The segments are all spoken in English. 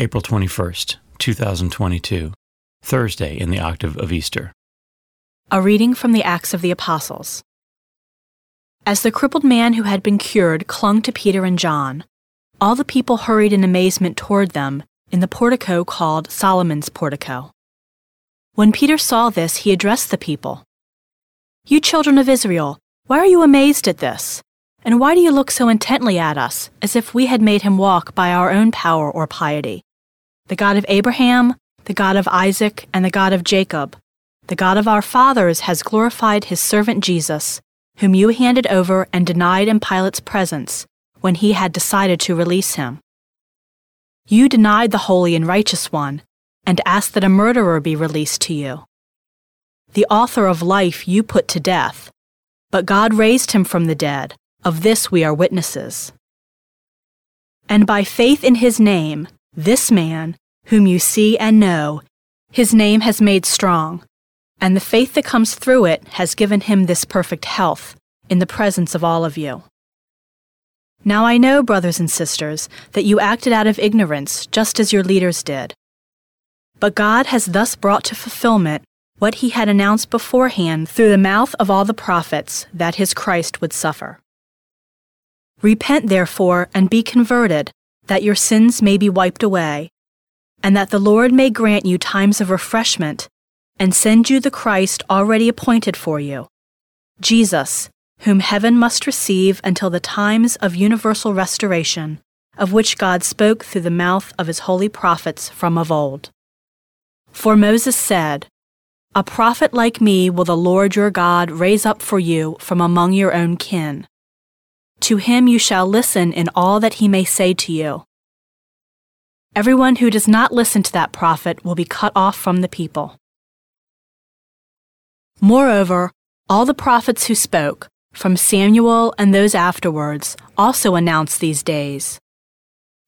April 21st, 2022, Thursday in the octave of Easter. A reading from the Acts of the Apostles. As the crippled man who had been cured clung to Peter and John, all the people hurried in amazement toward them in the portico called Solomon's portico. When Peter saw this, he addressed the people You children of Israel, why are you amazed at this? And why do you look so intently at us, as if we had made him walk by our own power or piety? The God of Abraham, the God of Isaac, and the God of Jacob, the God of our fathers has glorified his servant Jesus, whom you handed over and denied in Pilate's presence when he had decided to release him. You denied the holy and righteous one and asked that a murderer be released to you. The author of life you put to death, but God raised him from the dead. Of this we are witnesses. And by faith in his name, this man, whom you see and know, his name has made strong, and the faith that comes through it has given him this perfect health in the presence of all of you. Now I know, brothers and sisters, that you acted out of ignorance, just as your leaders did. But God has thus brought to fulfillment what he had announced beforehand through the mouth of all the prophets that his Christ would suffer. Repent, therefore, and be converted, that your sins may be wiped away, and that the Lord may grant you times of refreshment, and send you the Christ already appointed for you, Jesus, whom heaven must receive until the times of universal restoration, of which God spoke through the mouth of his holy prophets from of old. For Moses said, A prophet like me will the Lord your God raise up for you from among your own kin. To him you shall listen in all that he may say to you. Everyone who does not listen to that prophet will be cut off from the people. Moreover, all the prophets who spoke, from Samuel and those afterwards, also announced these days.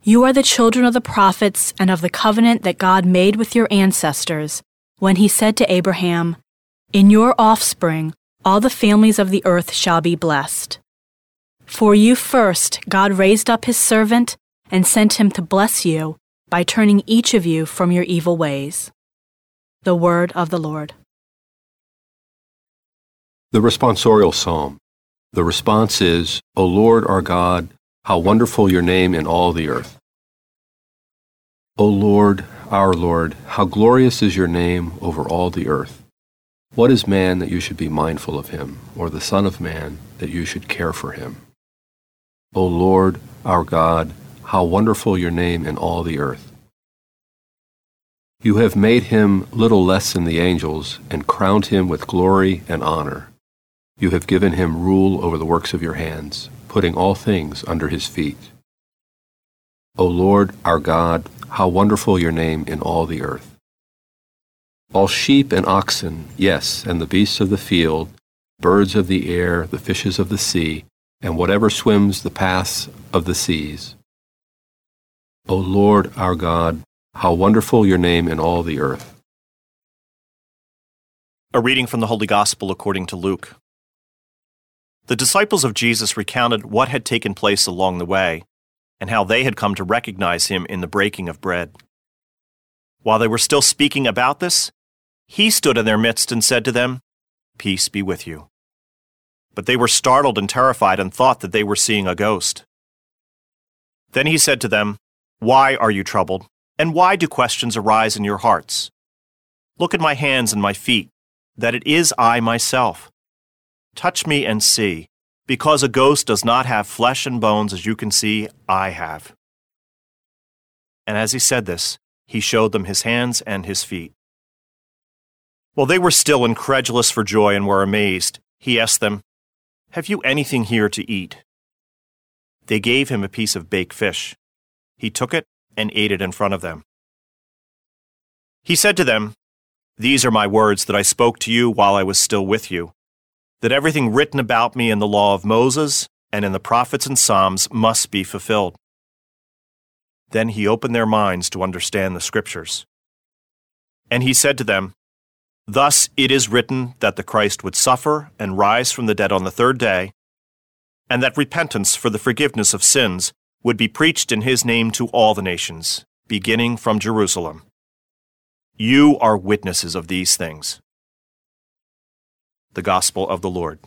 You are the children of the prophets and of the covenant that God made with your ancestors when he said to Abraham, In your offspring all the families of the earth shall be blessed. For you first God raised up his servant and sent him to bless you by turning each of you from your evil ways. The word of the Lord. The responsorial psalm. The response is, O Lord our God, how wonderful your name in all the earth. O Lord, our Lord, how glorious is your name over all the earth. What is man that you should be mindful of him, or the Son of Man that you should care for him? O Lord, our God, how wonderful your name in all the earth. You have made him little less than the angels, and crowned him with glory and honor. You have given him rule over the works of your hands, putting all things under his feet. O Lord, our God, how wonderful your name in all the earth. All sheep and oxen, yes, and the beasts of the field, birds of the air, the fishes of the sea, and whatever swims the paths of the seas. O Lord our God, how wonderful your name in all the earth. A reading from the Holy Gospel according to Luke. The disciples of Jesus recounted what had taken place along the way and how they had come to recognize him in the breaking of bread. While they were still speaking about this, he stood in their midst and said to them, Peace be with you. But they were startled and terrified and thought that they were seeing a ghost. Then he said to them, Why are you troubled? And why do questions arise in your hearts? Look at my hands and my feet, that it is I myself. Touch me and see, because a ghost does not have flesh and bones as you can see I have. And as he said this, he showed them his hands and his feet. While they were still incredulous for joy and were amazed, he asked them, Have you anything here to eat? They gave him a piece of baked fish. He took it and ate it in front of them. He said to them, These are my words that I spoke to you while I was still with you that everything written about me in the law of Moses and in the prophets and Psalms must be fulfilled. Then he opened their minds to understand the Scriptures. And he said to them, Thus it is written that the Christ would suffer and rise from the dead on the third day, and that repentance for the forgiveness of sins would be preached in his name to all the nations, beginning from Jerusalem. You are witnesses of these things. The Gospel of the Lord.